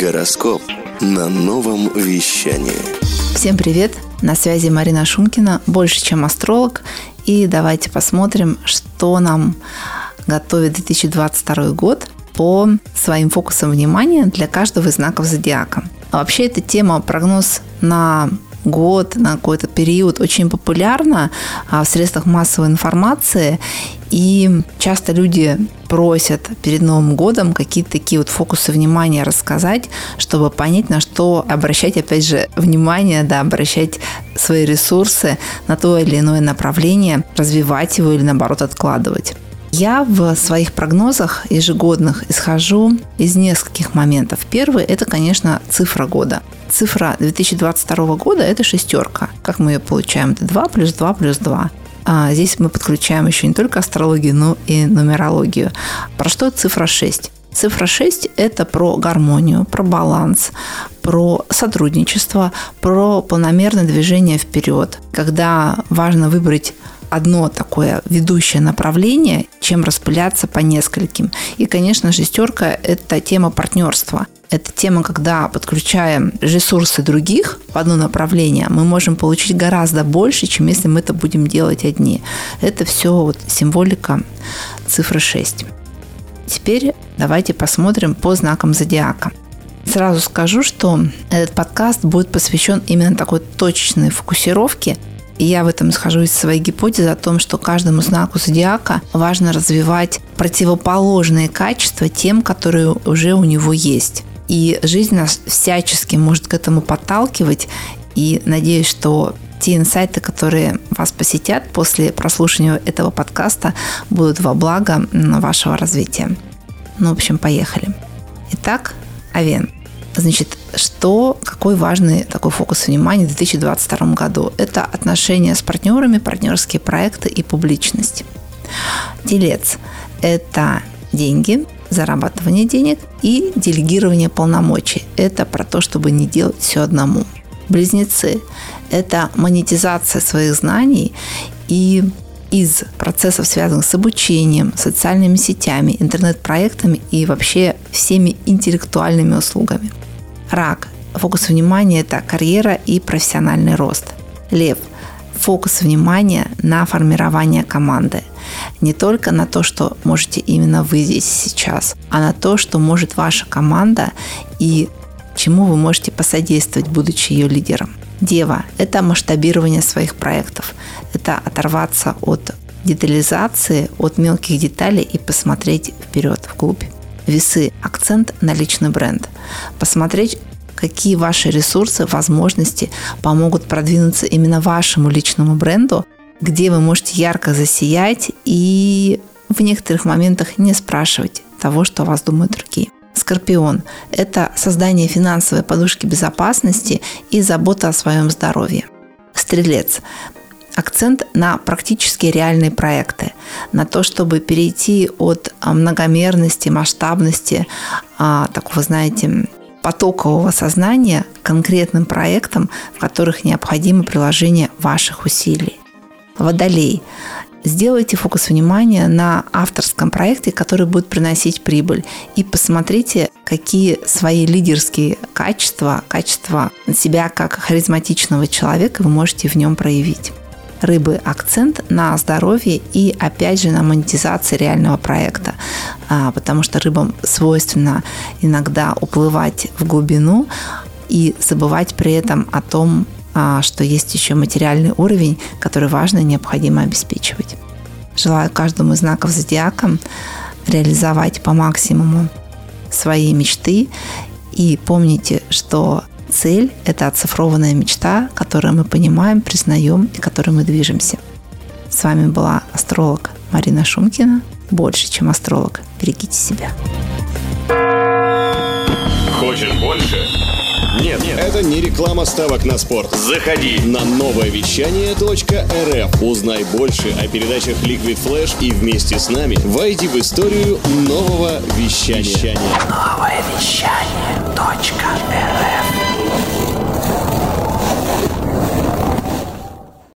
Гороскоп на новом вещании. Всем привет! На связи Марина Шумкина, больше чем астролог. И давайте посмотрим, что нам готовит 2022 год по своим фокусам внимания для каждого из знаков зодиака. А вообще эта тема прогноз на год, на какой-то период очень популярна в средствах массовой информации. И часто люди просят перед Новым годом какие-то такие вот фокусы внимания рассказать, чтобы понять, на что обращать, опять же, внимание, да, обращать свои ресурсы на то или иное направление, развивать его или, наоборот, откладывать. Я в своих прогнозах ежегодных исхожу из нескольких моментов. Первый – это, конечно, цифра года. Цифра 2022 года – это шестерка. Как мы ее получаем? Это 2 плюс 2 плюс 2. А здесь мы подключаем еще не только астрологию, но и нумерологию. Про что цифра 6? Цифра 6 – это про гармонию, про баланс, про сотрудничество, про планомерное движение вперед, когда важно выбрать одно такое ведущее направление, чем распыляться по нескольким. И, конечно, шестерка – это тема партнерства. Это тема, когда подключаем ресурсы других в одно направление, мы можем получить гораздо больше, чем если мы это будем делать одни. Это все вот символика цифры 6. Теперь давайте посмотрим по знакам зодиака. Сразу скажу, что этот подкаст будет посвящен именно такой точечной фокусировке и я в этом исхожу из своей гипотезы о том, что каждому знаку зодиака важно развивать противоположные качества тем, которые уже у него есть. И жизнь нас всячески может к этому подталкивать. И надеюсь, что те инсайты, которые вас посетят после прослушивания этого подкаста, будут во благо вашего развития. Ну, в общем, поехали. Итак, Авен. Значит, что, какой важный такой фокус внимания в 2022 году? Это отношения с партнерами, партнерские проекты и публичность. Телец – это деньги, зарабатывание денег и делегирование полномочий. Это про то, чтобы не делать все одному. Близнецы – это монетизация своих знаний и из процессов, связанных с обучением, социальными сетями, интернет-проектами и вообще всеми интеллектуальными услугами – Рак. Фокус внимания – это карьера и профессиональный рост. Лев. Фокус внимания на формирование команды. Не только на то, что можете именно вы здесь сейчас, а на то, что может ваша команда и чему вы можете посодействовать, будучи ее лидером. Дева – это масштабирование своих проектов. Это оторваться от детализации, от мелких деталей и посмотреть вперед, вглубь весы, акцент на личный бренд. Посмотреть, какие ваши ресурсы, возможности помогут продвинуться именно вашему личному бренду, где вы можете ярко засиять и в некоторых моментах не спрашивать того, что о вас думают другие. Скорпион – это создание финансовой подушки безопасности и забота о своем здоровье. Стрелец акцент на практически реальные проекты, на то, чтобы перейти от а, многомерности, масштабности, а, такого, знаете, потокового сознания к конкретным проектам, в которых необходимо приложение ваших усилий. Водолей. Сделайте фокус внимания на авторском проекте, который будет приносить прибыль. И посмотрите, какие свои лидерские качества, качества себя как харизматичного человека вы можете в нем проявить рыбы акцент на здоровье и опять же на монетизации реального проекта, а, потому что рыбам свойственно иногда уплывать в глубину и забывать при этом о том, а, что есть еще материальный уровень, который важно и необходимо обеспечивать. Желаю каждому из знаков зодиака реализовать по максимуму свои мечты и помните, что Цель – это оцифрованная мечта, которую мы понимаем, признаем и которой мы движемся. С вами была астролог Марина Шумкина. Больше, чем астролог. Берегите себя. Хочешь больше? Нет, нет, это не реклама ставок на спорт. Заходи на новое вещание .рф. Узнай больше о передачах Liquid Flash и вместе с нами войди в историю нового вещания. Новое вещание .рф